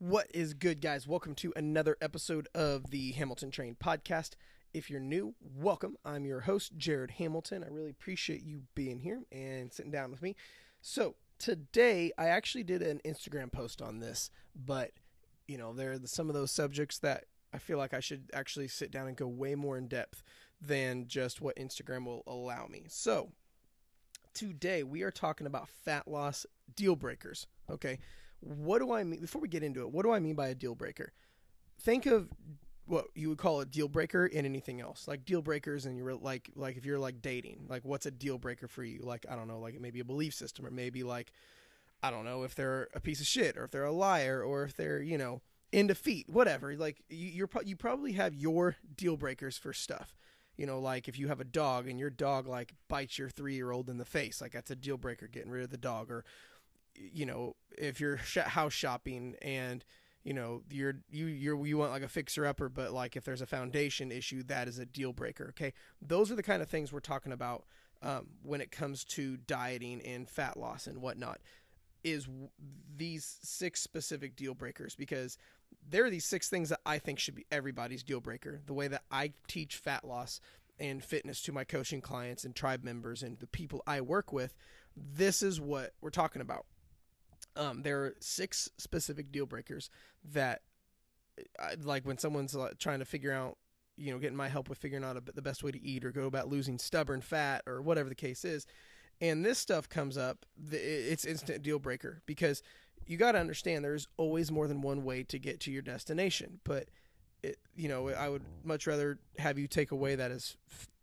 What is good, guys? Welcome to another episode of the Hamilton Train podcast. If you're new, welcome. I'm your host, Jared Hamilton. I really appreciate you being here and sitting down with me. So, today I actually did an Instagram post on this, but you know, there are some of those subjects that I feel like I should actually sit down and go way more in depth than just what Instagram will allow me. So, today we are talking about fat loss deal breakers. Okay. What do I mean? Before we get into it, what do I mean by a deal breaker? Think of what you would call a deal breaker in anything else, like deal breakers, and you're like, like if you're like dating, like what's a deal breaker for you? Like I don't know, like maybe a belief system, or maybe like I don't know if they're a piece of shit, or if they're a liar, or if they're you know in defeat, whatever. Like you, you're you probably have your deal breakers for stuff. You know, like if you have a dog and your dog like bites your three year old in the face, like that's a deal breaker, getting rid of the dog. Or, you know, if you're house shopping and you know you're you you're you want like a fixer upper, but like if there's a foundation issue, that is a deal breaker. Okay, those are the kind of things we're talking about um, when it comes to dieting and fat loss and whatnot. Is these six specific deal breakers because there are these six things that I think should be everybody's deal breaker. The way that I teach fat loss and fitness to my coaching clients and tribe members and the people I work with, this is what we're talking about. Um, there are six specific deal breakers that, I, like when someone's uh, trying to figure out, you know, getting my help with figuring out a, the best way to eat or go about losing stubborn fat or whatever the case is, and this stuff comes up, it's instant deal breaker because you got to understand there's always more than one way to get to your destination. But it, you know, I would much rather have you take a way that is,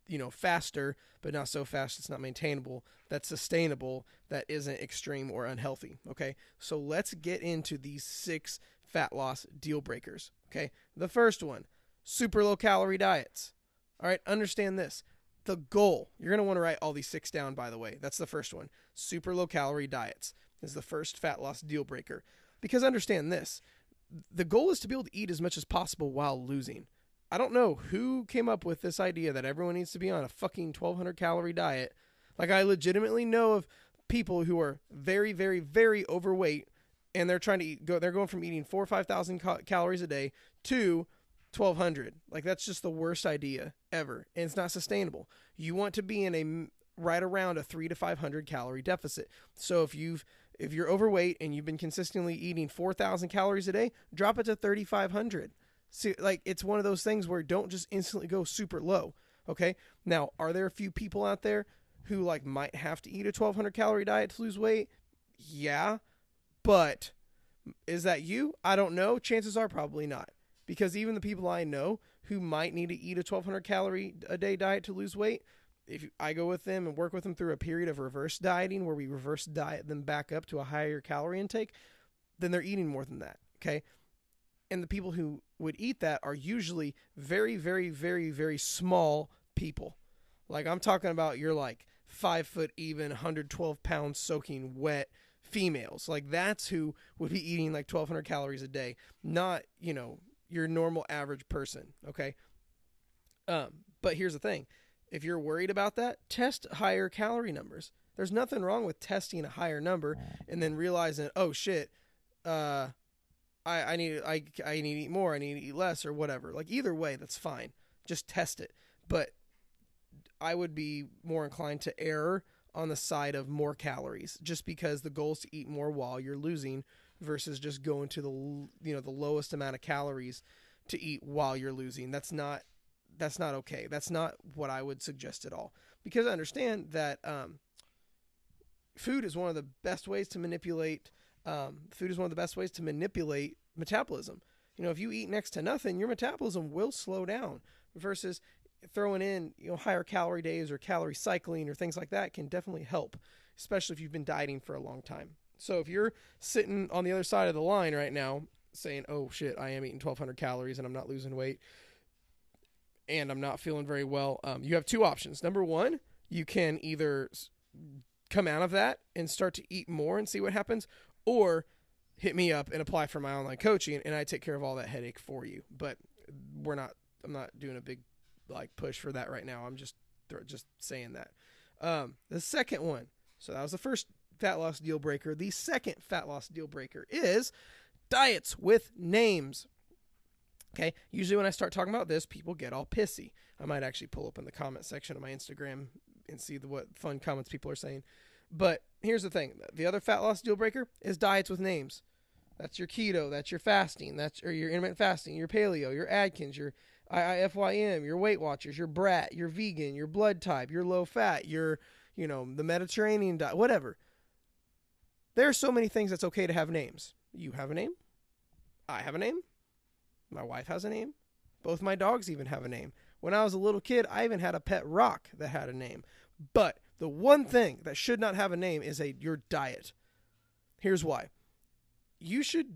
you know, faster, but not so fast it's not maintainable, that's sustainable, that isn't extreme or unhealthy. Okay, so let's get into these six fat loss deal breakers. Okay, the first one, super low calorie diets. All right, understand this. The goal, you're going to want to write all these six down, by the way. That's the first one. Super low calorie diets is the first fat loss deal breaker. Because understand this the goal is to be able to eat as much as possible while losing. I don't know who came up with this idea that everyone needs to be on a fucking 1200 calorie diet. Like, I legitimately know of people who are very, very, very overweight and they're trying to eat, go, they're going from eating four or 5,000 cal- calories a day to 1200. Like, that's just the worst idea ever. And it's not sustainable. You want to be in a right around a three to 500 calorie deficit. So if you've if you're overweight and you've been consistently eating 4,000 calories a day, drop it to 3,500. See, like it's one of those things where don't just instantly go super low. Okay. Now, are there a few people out there who like might have to eat a 1,200 calorie diet to lose weight? Yeah, but is that you? I don't know. Chances are probably not, because even the people I know who might need to eat a 1,200 calorie a day diet to lose weight if I go with them and work with them through a period of reverse dieting where we reverse diet them back up to a higher calorie intake, then they're eating more than that. Okay. And the people who would eat that are usually very, very, very, very small people. Like I'm talking about you're like five foot even, 112 pounds soaking wet females. Like that's who would be eating like 1200 calories a day, not, you know, your normal average person. Okay. Um, but here's the thing if you're worried about that, test higher calorie numbers. There's nothing wrong with testing a higher number and then realizing, oh shit, uh, I, I need I, I need to eat more, I need to eat less, or whatever. Like either way, that's fine. Just test it. But I would be more inclined to err on the side of more calories, just because the goal is to eat more while you're losing, versus just going to the you know the lowest amount of calories to eat while you're losing. That's not that's not okay. That's not what I would suggest at all. Because I understand that um, food is one of the best ways to manipulate. Um, food is one of the best ways to manipulate metabolism. You know, if you eat next to nothing, your metabolism will slow down. Versus throwing in you know higher calorie days or calorie cycling or things like that can definitely help, especially if you've been dieting for a long time. So if you're sitting on the other side of the line right now saying, "Oh shit, I am eating 1200 calories and I'm not losing weight," and I'm not feeling very well, um, you have two options. Number one, you can either come out of that and start to eat more and see what happens, or hit me up and apply for my online coaching and I take care of all that headache for you. But we're not. I'm not doing a big like push for that right now. I'm just just saying that. Um, the second one. So that was the first fat loss deal breaker. The second fat loss deal breaker is diets with names. Okay, usually when I start talking about this, people get all pissy. I might actually pull up in the comment section of my Instagram and see the, what fun comments people are saying. But here's the thing: the other fat loss deal breaker is diets with names. That's your keto, that's your fasting, that's or your intermittent fasting, your paleo, your Atkins, your IIFYM, your Weight Watchers, your BRAT, your vegan, your blood type, your low fat, your you know the Mediterranean diet, whatever. There are so many things that's okay to have names. You have a name. I have a name. My wife has a name. Both my dogs even have a name. When I was a little kid, I even had a pet rock that had a name. But the one thing that should not have a name is a your diet. Here's why. You should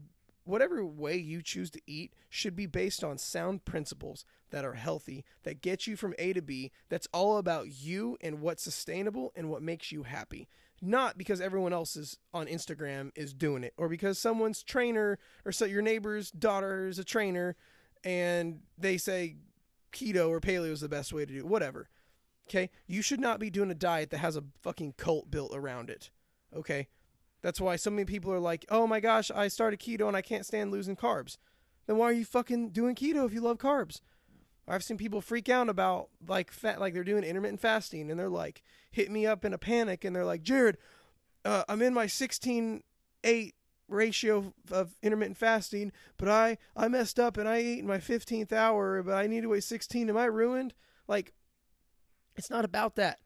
whatever way you choose to eat should be based on sound principles that are healthy, that get you from A to B, that's all about you and what's sustainable and what makes you happy. Not because everyone else is on Instagram is doing it, or because someone's trainer or so your neighbor's daughter is a trainer and they say keto or paleo is the best way to do it. Whatever. Okay? You should not be doing a diet that has a fucking cult built around it. Okay? That's why so many people are like, oh my gosh, I started keto and I can't stand losing carbs. Then why are you fucking doing keto if you love carbs? I've seen people freak out about like fat, like they're doing intermittent fasting and they're like hit me up in a panic and they're like, Jared, uh, I'm in my 16 8 ratio of intermittent fasting, but I I messed up and I ate in my 15th hour, but I need to weigh 16. Am I ruined? Like, it's not about that.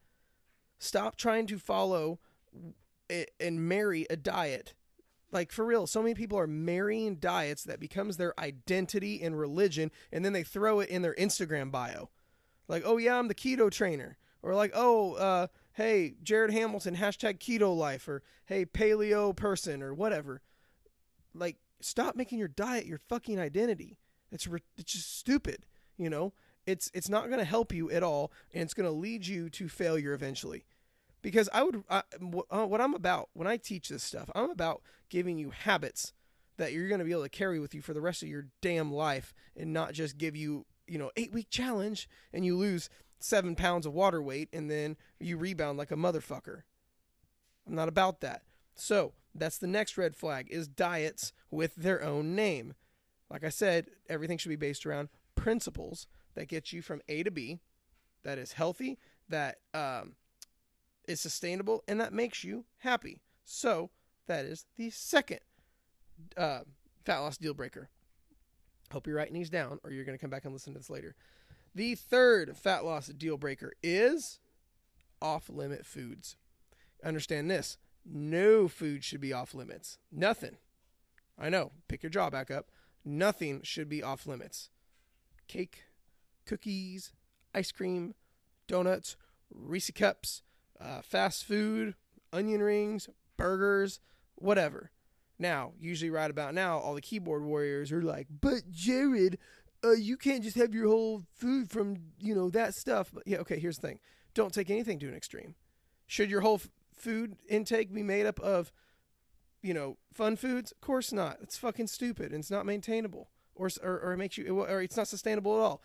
Stop trying to follow and marry a diet. Like for real, so many people are marrying diets that becomes their identity and religion, and then they throw it in their Instagram bio. Like, oh yeah, I'm the keto trainer. Or like, oh, uh, hey, Jared Hamilton, hashtag keto life, or hey, paleo person, or whatever. Like, stop making your diet your fucking identity. It's re- it's just stupid, you know. It's it's not going to help you at all, and it's going to lead you to failure eventually because I would uh, what I'm about when I teach this stuff, I'm about giving you habits that you're going to be able to carry with you for the rest of your damn life, and not just give you you know eight week challenge and you lose seven pounds of water weight and then you rebound like a motherfucker. I'm not about that. So that's the next red flag is diets with their own name. Like I said, everything should be based around principles that gets you from A to B, that is healthy, that um, is sustainable and that makes you happy. So that is the second uh, fat loss deal breaker. Hope you're writing these down or you're going to come back and listen to this later. The third fat loss deal breaker is off limit foods. Understand this no food should be off limits. Nothing. I know, pick your jaw back up. Nothing should be off limits. Cake, cookies, ice cream, donuts, Reese cups, uh, fast food, onion rings, burgers, whatever. Now, usually right about now, all the keyboard warriors are like, "But Jared, uh, you can't just have your whole food from you know that stuff." But yeah, okay. Here's the thing: don't take anything to an extreme. Should your whole f- food intake be made up of, you know, fun foods? Of course not. It's fucking stupid and it's not maintainable, or or, or it makes you, or it's not sustainable at all.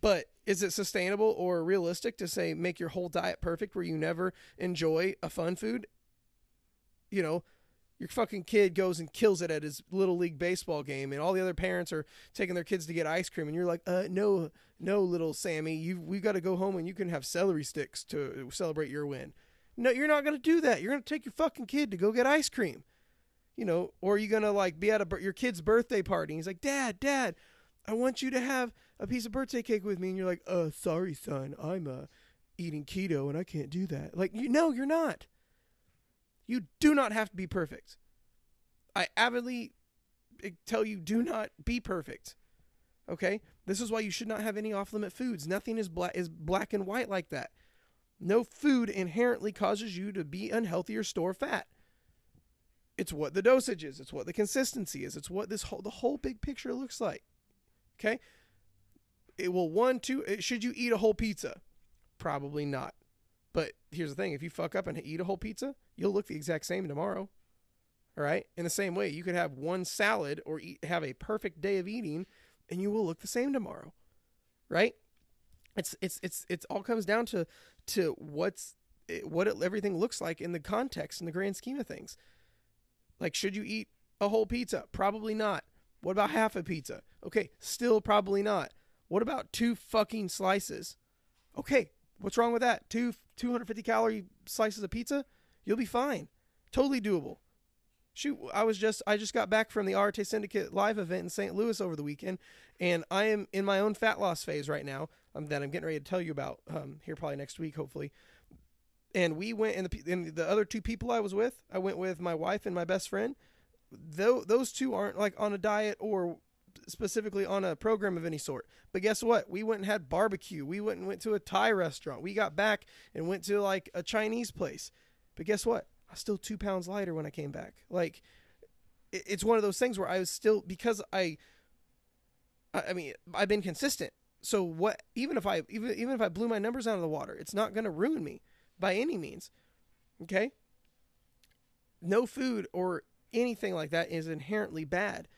But is it sustainable or realistic to say make your whole diet perfect where you never enjoy a fun food? You know, your fucking kid goes and kills it at his little league baseball game and all the other parents are taking their kids to get ice cream and you're like uh no no little sammy you we got to go home and you can have celery sticks to celebrate your win. No you're not to do that. You're to take your fucking kid to go get ice cream. You know or are you to like be at a your kid's birthday party and he's like dad dad i want you to have a piece of birthday cake with me and you're like, uh, sorry, son, I'm uh, eating keto and I can't do that. Like, you no, you're not. You do not have to be perfect. I avidly tell you, do not be perfect. Okay? This is why you should not have any off limit foods. Nothing is black is black and white like that. No food inherently causes you to be unhealthy or store fat. It's what the dosage is. It's what the consistency is. It's what this whole the whole big picture looks like. Okay? it will one two uh, should you eat a whole pizza probably not but here's the thing if you fuck up and eat a whole pizza you'll look the exact same tomorrow all right in the same way you could have one salad or eat, have a perfect day of eating and you will look the same tomorrow right it's it's it's it's all comes down to to what's what it, everything looks like in the context in the grand scheme of things like should you eat a whole pizza? Probably not. What about half a pizza? Okay, still probably not. What about two fucking slices? Okay, what's wrong with that? Two 250 calorie slices of pizza? You'll be fine. Totally doable. Shoot, I was just I just got back from the Arte Syndicate live event in St. Louis over the weekend, and I am in my own fat loss phase right now. Um, that I'm getting ready to tell you about um, here probably next week, hopefully. And we went, and the and the other two people I was with, I went with my wife and my best friend. Though those two aren't like on a diet or specifically on a program of any sort. But guess what? We went and had barbecue. We went and went to a Thai restaurant. We got back and went to like a Chinese place. But guess what? I was still two pounds lighter when I came back. Like, it's one of those things where I was still because I. I mean, I've been consistent. So what? Even if I even even if I blew my numbers out of the water, it's not going to ruin me by any means. Okay. No food or anything like that is inherently bad.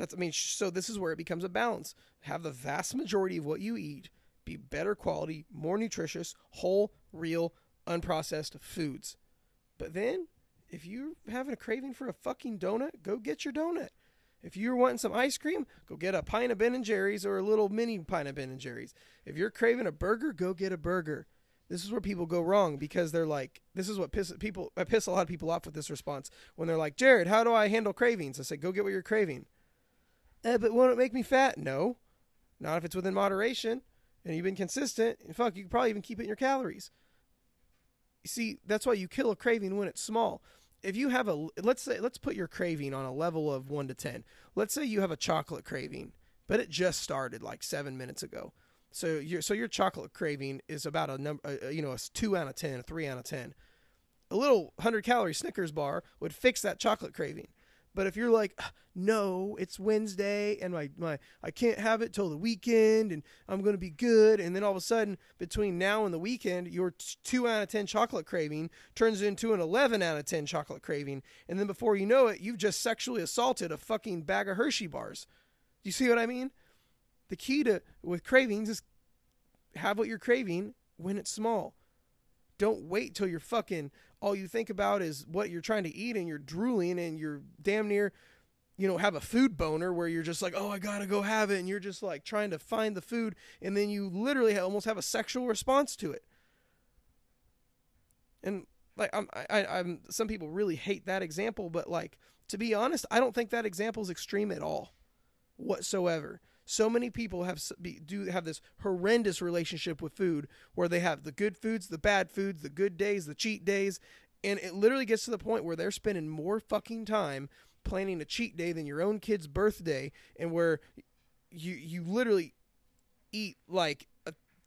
That's I mean, so this is where it becomes a balance. Have the vast majority of what you eat be better quality, more nutritious, whole, real, unprocessed foods. But then, if you're having a craving for a fucking donut, go get your donut. If you're wanting some ice cream, go get a pint of Ben and Jerry's or a little mini pint of Ben and Jerry's. If you're craving a burger, go get a burger. This is where people go wrong because they're like, this is what piss people. I piss a lot of people off with this response when they're like, Jared, how do I handle cravings? I say, go get what you're craving. Eh, but won't it make me fat? No, not if it's within moderation and you've been consistent. And fuck, you could probably even keep it in your calories. You see, that's why you kill a craving when it's small. If you have a let's say let's put your craving on a level of 1 to 10. Let's say you have a chocolate craving, but it just started like 7 minutes ago. So your so your chocolate craving is about a number uh, you know, a 2 out of 10, a 3 out of 10. A little 100 calorie Snickers bar would fix that chocolate craving. But if you're like, no, it's Wednesday and my, my I can't have it till the weekend and I'm going to be good. And then all of a sudden, between now and the weekend, your t- 2 out of 10 chocolate craving turns into an 11 out of 10 chocolate craving. And then before you know it, you've just sexually assaulted a fucking bag of Hershey bars. Do you see what I mean? The key to with cravings is have what you're craving when it's small. Don't wait till you're fucking all you think about is what you're trying to eat and you're drooling and you're damn near you know have a food boner where you're just like oh i gotta go have it. And you're just like trying to find the food. And then you literally almost have a sexual response to it. And like i'm I, i'm some people really hate that example. But like to be honest i don't think that example is extreme at all whatsoever so many people have do have this horrendous relationship with food where they have the good foods, the bad foods, the good days, the cheat days, and it literally gets to the point where they're spending more fucking time planning a cheat day than your own kid's birthday and where you you literally eat like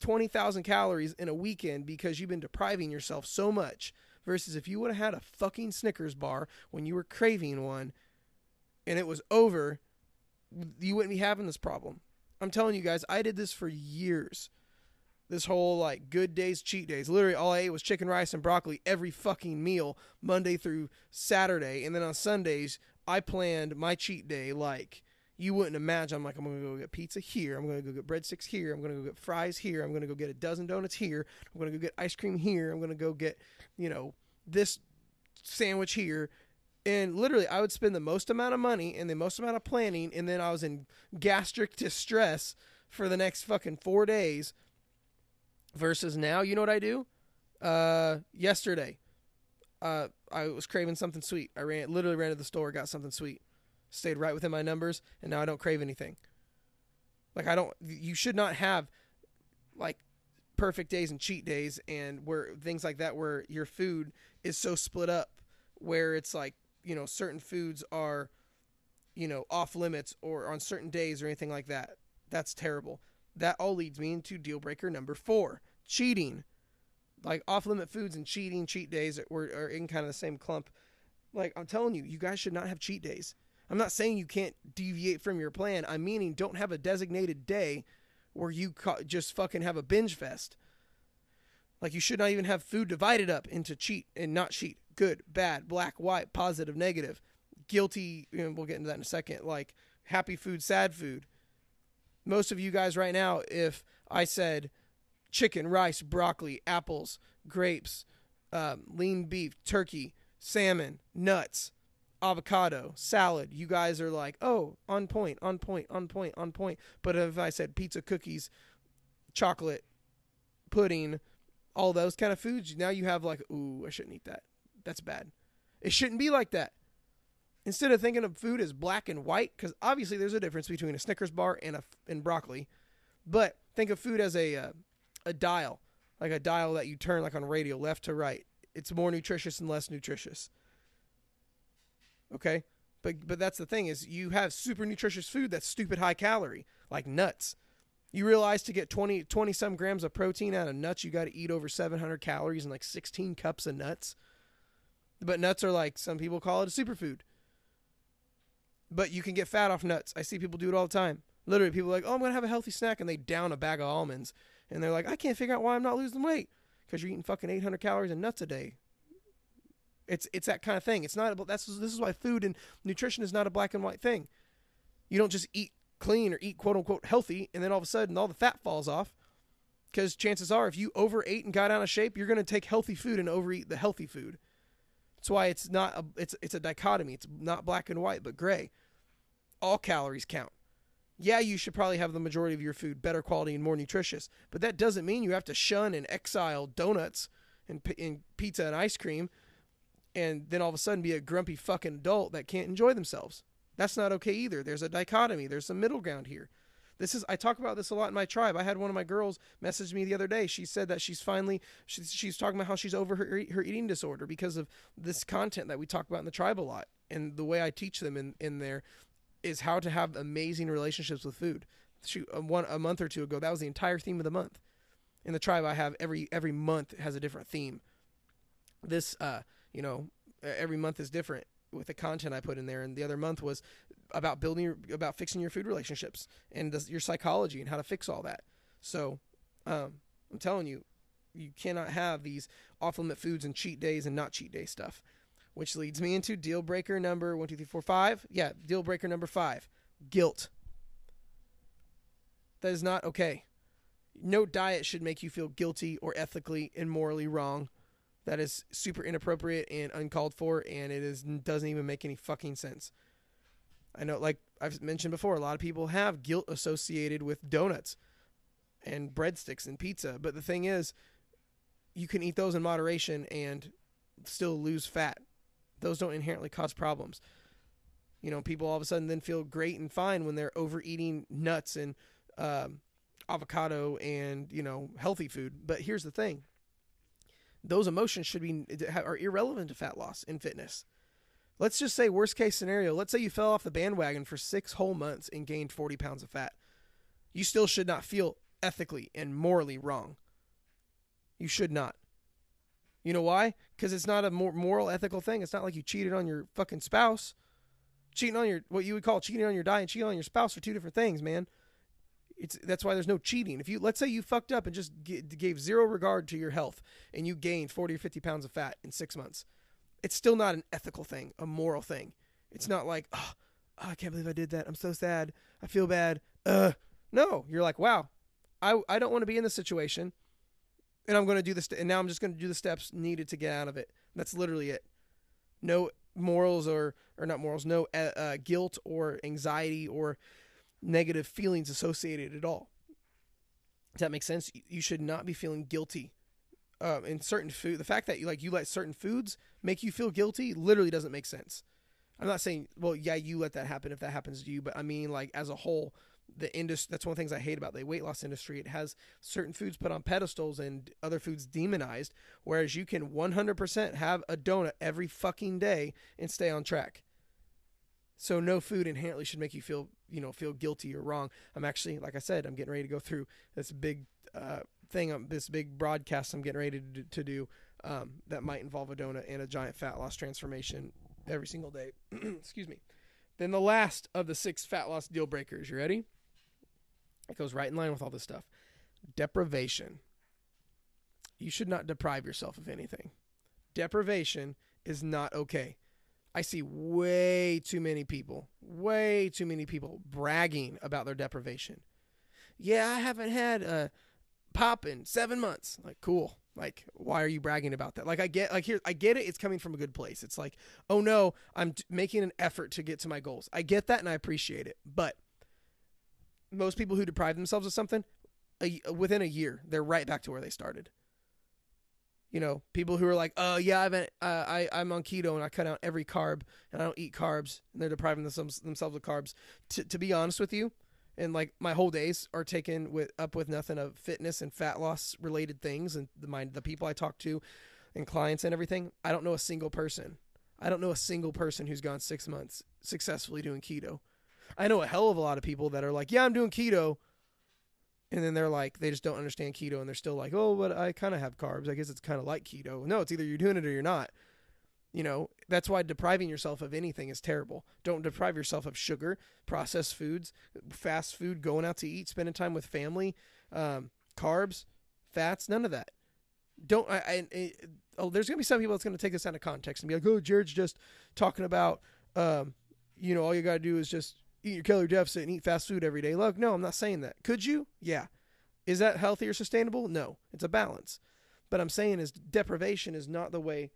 20,000 calories in a weekend because you've been depriving yourself so much versus if you would have had a fucking Snickers bar when you were craving one and it was over you wouldn't be having this problem. I'm telling you guys, I did this for years. This whole like good days, cheat days. Literally, all I ate was chicken, rice, and broccoli every fucking meal, Monday through Saturday. And then on Sundays, I planned my cheat day like you wouldn't imagine. I'm like, I'm gonna go get pizza here. I'm gonna go get breadsticks here. I'm gonna go get fries here. I'm gonna go get a dozen donuts here. I'm gonna go get ice cream here. I'm gonna go get, you know, this sandwich here and literally i would spend the most amount of money and the most amount of planning and then i was in gastric distress for the next fucking four days versus now you know what i do? Uh yesterday uh i was craving something sweet. I ran literally ran to the store got something sweet stayed right within my numbers and now i don't crave anything. Like i don't you should not have like perfect days and cheat days and where things like that where your food is so split up where it's like you know certain foods are you know off limits or on certain days or anything like that. That's terrible. That all leads me into deal breaker number four cheating. Like off limit foods and cheating cheat days are, are in kind of the same clump. Like i'm telling you you guys should not have cheat days. I'm not saying you can't deviate from your plan. I'm meaning don't have a designated day where you ca- just fucking have a binge fest like you should not even have food divided up into cheat and not cheat good, bad, black, white, positive, negative, guilty. You know, we'll get into that in a second. Like happy food, sad food. Most of you guys right now, if I said chicken, rice, broccoli, apples, grapes, um, lean beef, turkey, salmon, nuts, avocado, salad, you guys are like, oh, on point, on point, on point, on point. But if I said pizza, cookies, chocolate, pudding, all those kind of foods, now you have like, ooh, I shouldn't eat that. That's bad. It shouldn't be like that. Instead of thinking of food as black and white, because obviously there's a difference between a Snickers bar and a and broccoli, but think of food as a uh, a dial, like a dial that you turn like on radio, left to right. It's more nutritious and less nutritious. Okay? But but that's the thing is you have super nutritious food that's stupid high calorie, like nuts. You realize to get 20, 20 some grams of protein out of nuts, you got to eat over 700 calories and like 16 cups of nuts. But nuts are like some people call it a superfood. But you can get fat off nuts. I see people do it all the time. Literally, people are like, "Oh, I'm gonna have a healthy snack," and they down a bag of almonds, and they're like, "I can't figure out why I'm not losing weight because you're eating fucking 800 calories of nuts a day." It's it's that kind of thing. It's not. That's this is why food and nutrition is not a black and white thing. You don't just eat clean or eat quote unquote healthy, and then all of a sudden all the fat falls off. Because chances are, if you overate and got out of shape, you're going to take healthy food and overeat the healthy food. That's why it's not a it's it's a dichotomy. It's not black and white, but gray. All calories count. Yeah, you should probably have the majority of your food better quality and more nutritious, but that doesn't mean you have to shun and exile donuts and, and pizza and ice cream and then all of a sudden be a grumpy fucking adult that can't enjoy themselves. That's not okay either. There's a dichotomy. There's a middle ground here. This is I talk about this a lot in my tribe. I had one of my girls message me the other day. She said that she's finally she's, she's talking about how she's over her her eating disorder because of this content that we talk about in the tribe a lot. And the way I teach them in in there is how to have amazing relationships with food. She uh, one a month or two ago that was the entire theme of the month. In the tribe I have every every month has a different theme. This uh you know, every month is different with the content I put in there. And the other month was about building, your, about fixing your food relationships and the, your psychology and how to fix all that. So, um, I'm telling you, you cannot have these off limit foods and cheat days and not cheat day stuff. Which leads me into deal breaker number one, two, three, four, five. Yeah, deal breaker number five guilt. That is not okay. No diet should make you feel guilty or ethically and morally wrong that is super inappropriate and uncalled for, and it is doesn't even make any fucking sense. I know, like I've mentioned before, a lot of people have guilt associated with donuts and breadsticks and pizza, but the thing is, you can eat those in moderation and still lose fat. Those don't inherently cause problems. You know, people all of a sudden then feel great and fine when they're overeating nuts and um, avocado and you know healthy food. But here's the thing: those emotions should be are irrelevant to fat loss in fitness. Let's just say worst case scenario, let's say you fell off the bandwagon for 6 whole months and gained 40 pounds of fat. You still should not feel ethically and morally wrong. You should not. You know why? Cuz it's not a moral ethical thing. It's not like you cheated on your fucking spouse. Cheating on your what you would call cheating on your diet and cheating on your spouse are two different things, man. It's that's why there's no cheating. If you let's say you fucked up and just g- gave zero regard to your health and you gained 40 or 50 pounds of fat in 6 months. It's still not an ethical thing, a moral thing. It's not like, oh, oh I can't believe I did that. I'm so sad. I feel bad. Uh no, you're like, wow. I I don't want to be in this situation. And I'm going to do this and now I'm just going to do the steps needed to get out of it. That's literally it. No morals or or not morals, no uh, uh, guilt or anxiety or negative feelings associated at all. Does that make sense? You should not be feeling guilty uh, in certain food. The fact that you like you let certain foods make you feel guilty literally doesn't make sense. I'm not saying, well, yeah, you let that happen if that happens to you, but I mean, like as a whole, the industry. That's one of the things I hate about the weight loss industry. It has certain foods put on pedestals and other foods demonized, whereas you can 100% have a donut every fucking day and stay on track. So no food inherently should make you feel, you know, feel guilty or wrong. I'm actually, like I said, I'm getting ready to go through this big uh, thing, um, this big broadcast I'm getting ready to, to do um, that might involve a donut and a giant fat loss transformation every single day. Excuse me. Then the last of the six fat loss deal breakers. You ready? It goes right in line with all this stuff. Deprivation. You should not deprive yourself of anything. Deprivation is not okay. I see way too many people, way too many people bragging about their deprivation. Yeah, I haven't had a pop in seven months. Like, cool. Like, why are you bragging about that? Like, I get, like, here, I get it. It's coming from a good place. It's like, oh no, I'm t- making an effort to get to my goals. I get that and I appreciate it. But most people who deprive themselves of something, a, within a year, they're right back to where they started. You know, people who are like, oh yeah, I've been, uh, I I'm on keto and I cut out every carb and I don't eat carbs and they're depriving themselves themselves of carbs. To to be honest with you, and like my whole days are taken with up with nothing of fitness and fat loss related things and the mind the people I talk to and clients and everything. I don't know a single person. I don't know a single person who's gone six months successfully doing keto. I know a hell of a lot of people that are like, yeah, I'm doing keto. And then they're like, they just don't understand keto and they're still like, oh, but I kind of have carbs. I guess it's kind of like keto. No, it's either you're doing it or you're not. You know, that's why depriving yourself of anything is terrible. Don't deprive yourself of sugar, processed foods, fast food, going out to eat, spending time with family, um, carbs, fats, none of that. Don't I, I, oh, there's gonna be some people that's gonna take this out of context and be like, oh, Jared's just talking about, um, you know, all you gotta do is just eat your calorie deficit and eat fast food every day. Look, no, I'm not saying that. Could you? Yeah. Is that healthy or sustainable? No. It's a balance. But I'm saying is deprivation is not the way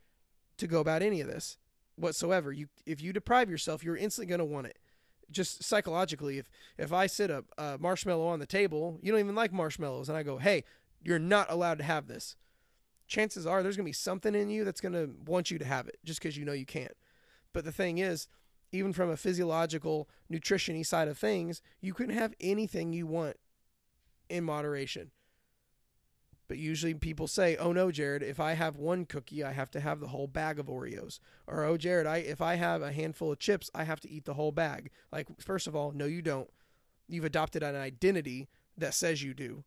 to go about any of this whatsoever. You if you deprive yourself, you're instantly going to want it. Just psychologically, if if I sit a, a uh, marshmallow on the table, you don't even like marshmallows, and I go, "Hey, you're not allowed to have this." Chances are there's going to be something in you that's going to want you to have it just because you know you can't. But the thing is, even from a physiological nutrition side of things, you can have anything you want in moderation. But usually people say, "Oh no, Jared, if I have one cookie, I have to have the whole bag of Oreos." Or, "Oh, Jared, I if I have a handful of chips, I have to eat the whole bag." Like, first of all, no you don't. You've adopted an identity that says you do.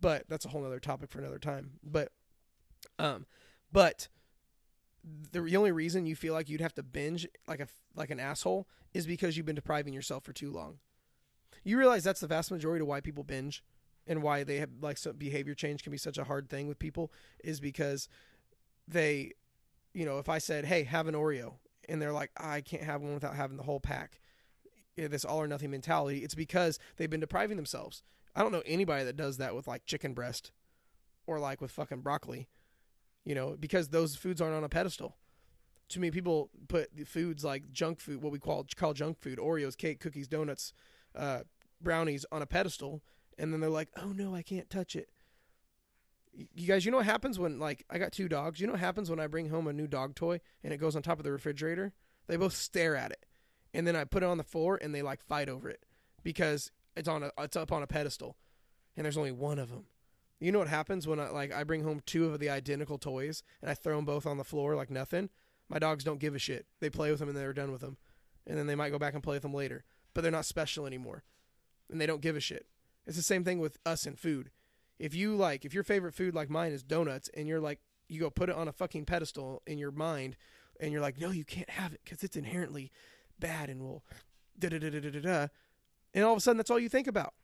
But that's a whole other topic for another time. But um but the only reason you feel like you'd have to binge like a like an asshole is because you've been depriving yourself for too long. You realize that's the vast majority of why people binge and why they have like some behavior change can be such a hard thing with people is because they you know if i said hey have an oreo and they're like i can't have one without having the whole pack eh, this all or nothing mentality it's because they've been depriving themselves i don't know anybody that does that with like chicken breast or like with fucking broccoli you know because those foods aren't on a pedestal too many people put foods like junk food what we call call junk food oreos cake cookies donuts uh, brownies on a pedestal and then they're like, "Oh no, I can't touch it." You guys, you know what happens when like I got two dogs? You know what happens when I bring home a new dog toy and it goes on top of the refrigerator? They both stare at it. And then I put it on the floor and they like fight over it because it's on a it's up on a pedestal and there's only one of them. You know what happens when I like I bring home two of the identical toys and I throw them both on the floor like nothing? My dogs don't give a shit. They play with them and they're done with them. And then they might go back and play with them later. But they're not special anymore. And they don't give a shit. It's the same thing with us and food. If you like, if your favorite food like mine is donuts, and you're like, you go put it on a fucking pedestal in your mind, and you're like, no, you can't have it because it's inherently bad and will da da da da da da. And all of a sudden, that's all you think about.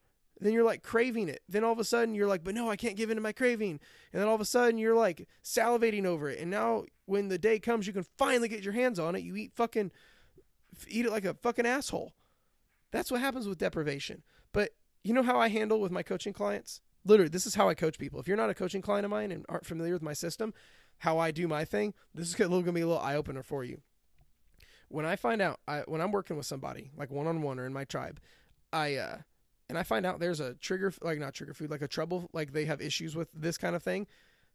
Then you're like craving it. Then all of a sudden, you're like, but no, I can't give in to my craving. And then all of a sudden, you're like salivating over it. And now, when the day comes, you can finally get your hands on it. You eat fucking, eat it like a fucking asshole. That's what happens with deprivation. But you know how I handle with my coaching clients? Literally, this is how I coach people. If you're not a coaching client of mine and aren't familiar with my system, how I do my thing, this is going to be a little eye opener for you. When I find out, I, when I'm working with somebody like one on one or in my tribe, I uh, and I find out there's a trigger, like not trigger food, like a trouble, like they have issues with this kind of thing.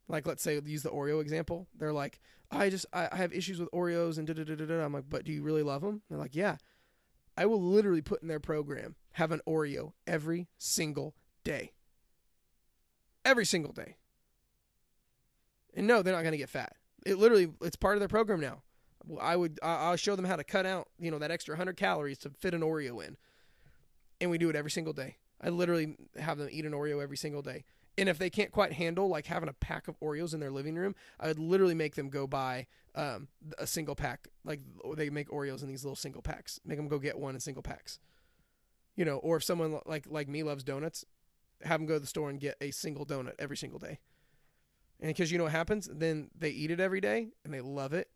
Like let's say use the Oreo example. They're like, I just I, I have issues with Oreos and da da da da. I'm like, but do you really love them? They're like, yeah. I will literally put in their program have an Oreo every single day. Every single day. And no, they're not going to get fat. It literally it's part of their program now. I would I'll show them how to cut out, you know, that extra 100 calories to fit an Oreo in. And we do it every single day. I literally have them eat an Oreo every single day. And if they can't quite handle like having a pack of Oreos in their living room, I would literally make them go buy um, a single pack. Like they make Oreos in these little single packs. Make them go get one in single packs. You know, or if someone like like me loves donuts, have them go to the store and get a single donut every single day. And because you know what happens, then they eat it every day and they love it,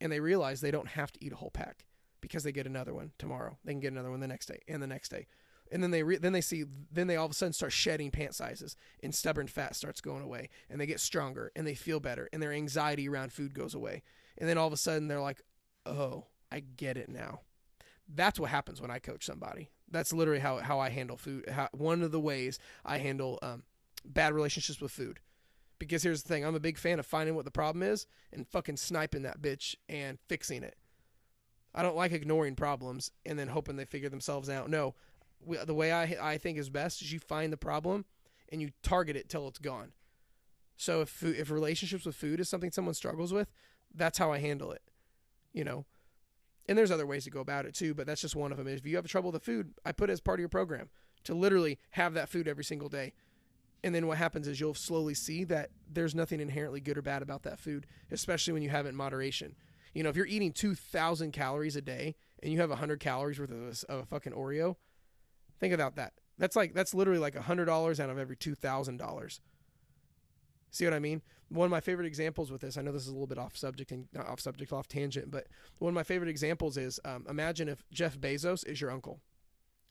and they realize they don't have to eat a whole pack because they get another one tomorrow. They can get another one the next day and the next day. and then they re- then they see then they all of a sudden start shedding pant sizes and stubborn fat starts going away and they get stronger and they feel better and their anxiety around food goes away. And then all of a sudden they're like oh i get it now. That's what happens when i coach somebody. That's literally how, how i handle food how, one of the ways i handle um, bad relationships with food. Because here's the thing i'm a big fan of finding what the problem is and fucking sniping that bitch and fixing it i don't like ignoring problems and then hoping they figure themselves out no we, the way I I think is best is you find the problem and you target it till it's gone. So if food, if relationships with food is something someone struggles with, that's how I handle it. You know, and there's other ways to go about it too, but that's just one of them. If you have trouble with the food, I put it as part of your program to literally have that food every single day. And then what happens is you'll slowly see that there's nothing inherently good or bad about that food, especially when you have it in moderation. You know, if you're eating 2,000 calories a day and you have 100 calories worth of a, of a fucking Oreo, Think about that. That's like that's literally like a hundred dollars out of every two thousand dollars. See what I mean? One of my favorite examples with this, I know this is a little bit off subject and not off subject, off tangent, but one of my favorite examples is um, imagine if Jeff Bezos is your uncle.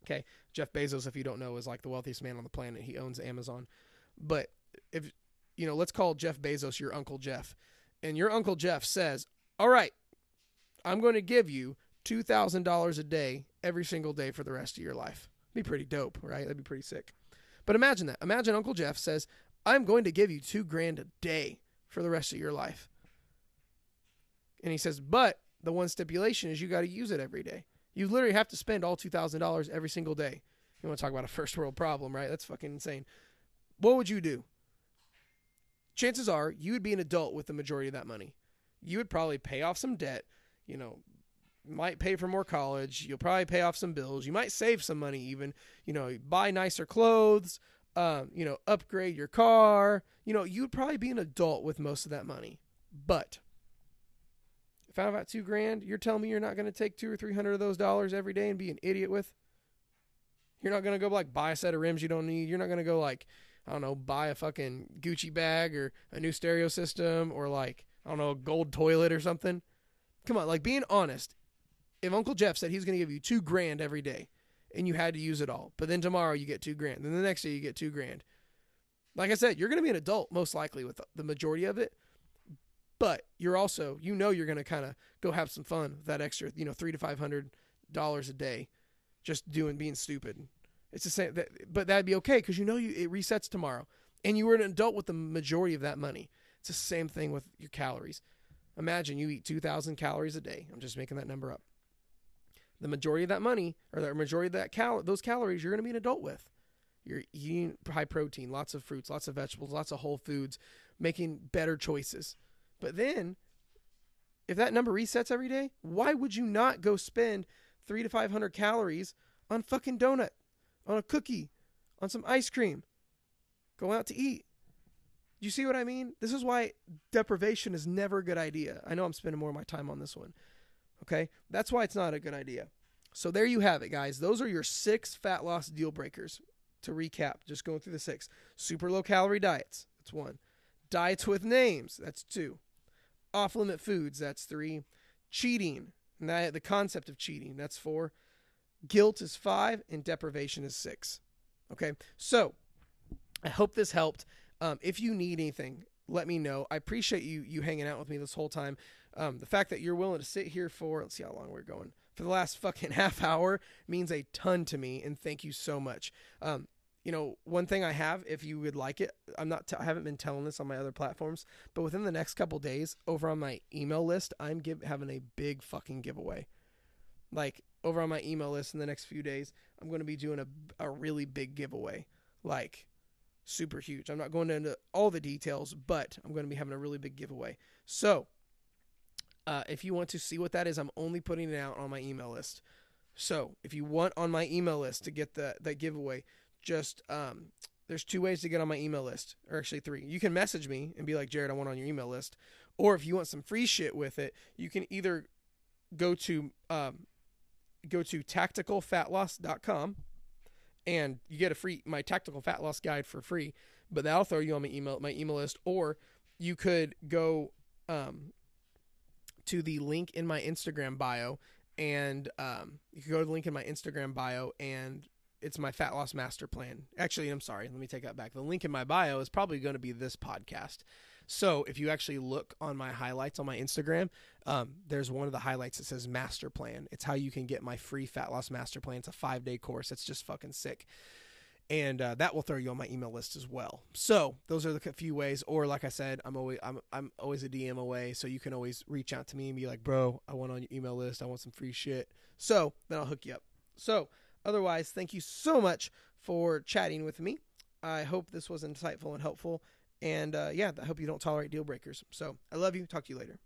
Okay, Jeff Bezos, if you don't know, is like the wealthiest man on the planet. He owns Amazon. But if you know, let's call Jeff Bezos your uncle Jeff, and your uncle Jeff says, "All right, I'm going to give you two thousand dollars a day every single day for the rest of your life." Be pretty dope, right? That'd be pretty sick. But imagine that. Imagine Uncle Jeff says, I'm going to give you two grand a day for the rest of your life. And he says, but the one stipulation is you got to use it every day. You literally have to spend all $2,000 every single day. You want to talk about a first world problem, right? That's fucking insane. What would you do? Chances are you would be an adult with the majority of that money. You would probably pay off some debt, you know, might pay for more college. You'll probably pay off some bills. You might save some money, even. You know, buy nicer clothes. Um, you know, upgrade your car. You know, you'd probably be an adult with most of that money. But if I have about two grand, you're telling me you're not going to take two or three hundred of those dollars every day and be an idiot with. You're not going to go like buy a set of rims you don't need. You're not going to go like I don't know, buy a fucking Gucci bag or a new stereo system or like I don't know, a gold toilet or something. Come on, like being honest if Uncle Jeff said he's going to give you two grand every day and you had to use it all, but then tomorrow you get two grand, then the next day you get two grand. Like I said, you're going to be an adult most likely with the majority of it, but you're also, you know, you're going to kind of go have some fun with that extra, you know, three to five hundred dollars a day, just doing being stupid. It's the same, but that'd be okay because you know you it resets tomorrow, and you were an adult with the majority of that money. The same thing with your calories. Imagine you eat 2,000 calories a day. I'm just making that number up the majority of that money or the majority of that cal- those calories you're going to be an adult with. You're eating high protein, lots of fruits, lots of vegetables, lots of whole foods, making better choices. But then, if that number resets every day, why would you not go spend three to 500 calories on fucking donut, on a cookie, on some ice cream, go out to eat? You see what I mean? This is why deprivation is never a good idea. I know I'm spending more of my time on this one. Okay? That's why it's not a good idea. So there you have it, guys. Those are your six fat loss deal breakers. To recap, just going through the six super low calorie diets. That's one. Diets with names. That's two. Off limit foods. That's three. Cheating. And that, the concept of cheating. That's four. Guilt is five. And deprivation is six. Okay? So I hope this helped. Um, if you need anything, let me know. I appreciate you you hanging out with me this whole time. Um, the fact that you're willing to sit here for let's see how long we're going for the last fucking half hour means a ton to me, and thank you so much. Um, you know, one thing I have, if you would like it, I'm not, t- I haven't been telling this on my other platforms, but within the next couple days, over on my email list, I'm give, having a big fucking giveaway. Like over on my email list in the next few days, I'm going to be doing a, a really big giveaway. Like super huge. I'm not going into all the details, but I'm going to be having a really big giveaway. So uh, if you want to see what that is, I'm only putting it out on my email list. So if you want on my email list to get the that giveaway, just um, there's two ways to get on my email list, or actually three. You can message me and be like, Jared, I want on your email list. Or if you want some free shit with it, you can either go to um, go to tacticalfatloss.com and you get a free my tactical fat loss guide for free. But that'll throw you on my email my email list, or you could go um, to the link in my Instagram bio, and um, you can go to the link in my Instagram bio and it's my fat loss master plan. Actually, I'm sorry. Let me take that back. The link in my bio is probably going to be this podcast. So if you actually look on my highlights on my Instagram, um, there's one of the highlights that says master plan. It's how you can get my free fat loss master plan. It's a five day course. It's just fucking sick. And uh, that will throw you on my email list as well. So those are the few ways. Or like I said, I'm always I'm I'm always a DM away, so you can always reach out to me and be like, "Bro, I want on your email list. I want some free shit." So then I'll hook you up. So otherwise, thank you so much for chatting with me. I hope this was insightful and helpful. And uh, yeah, I hope you don't tolerate deal breakers. So I love you. Talk to you later.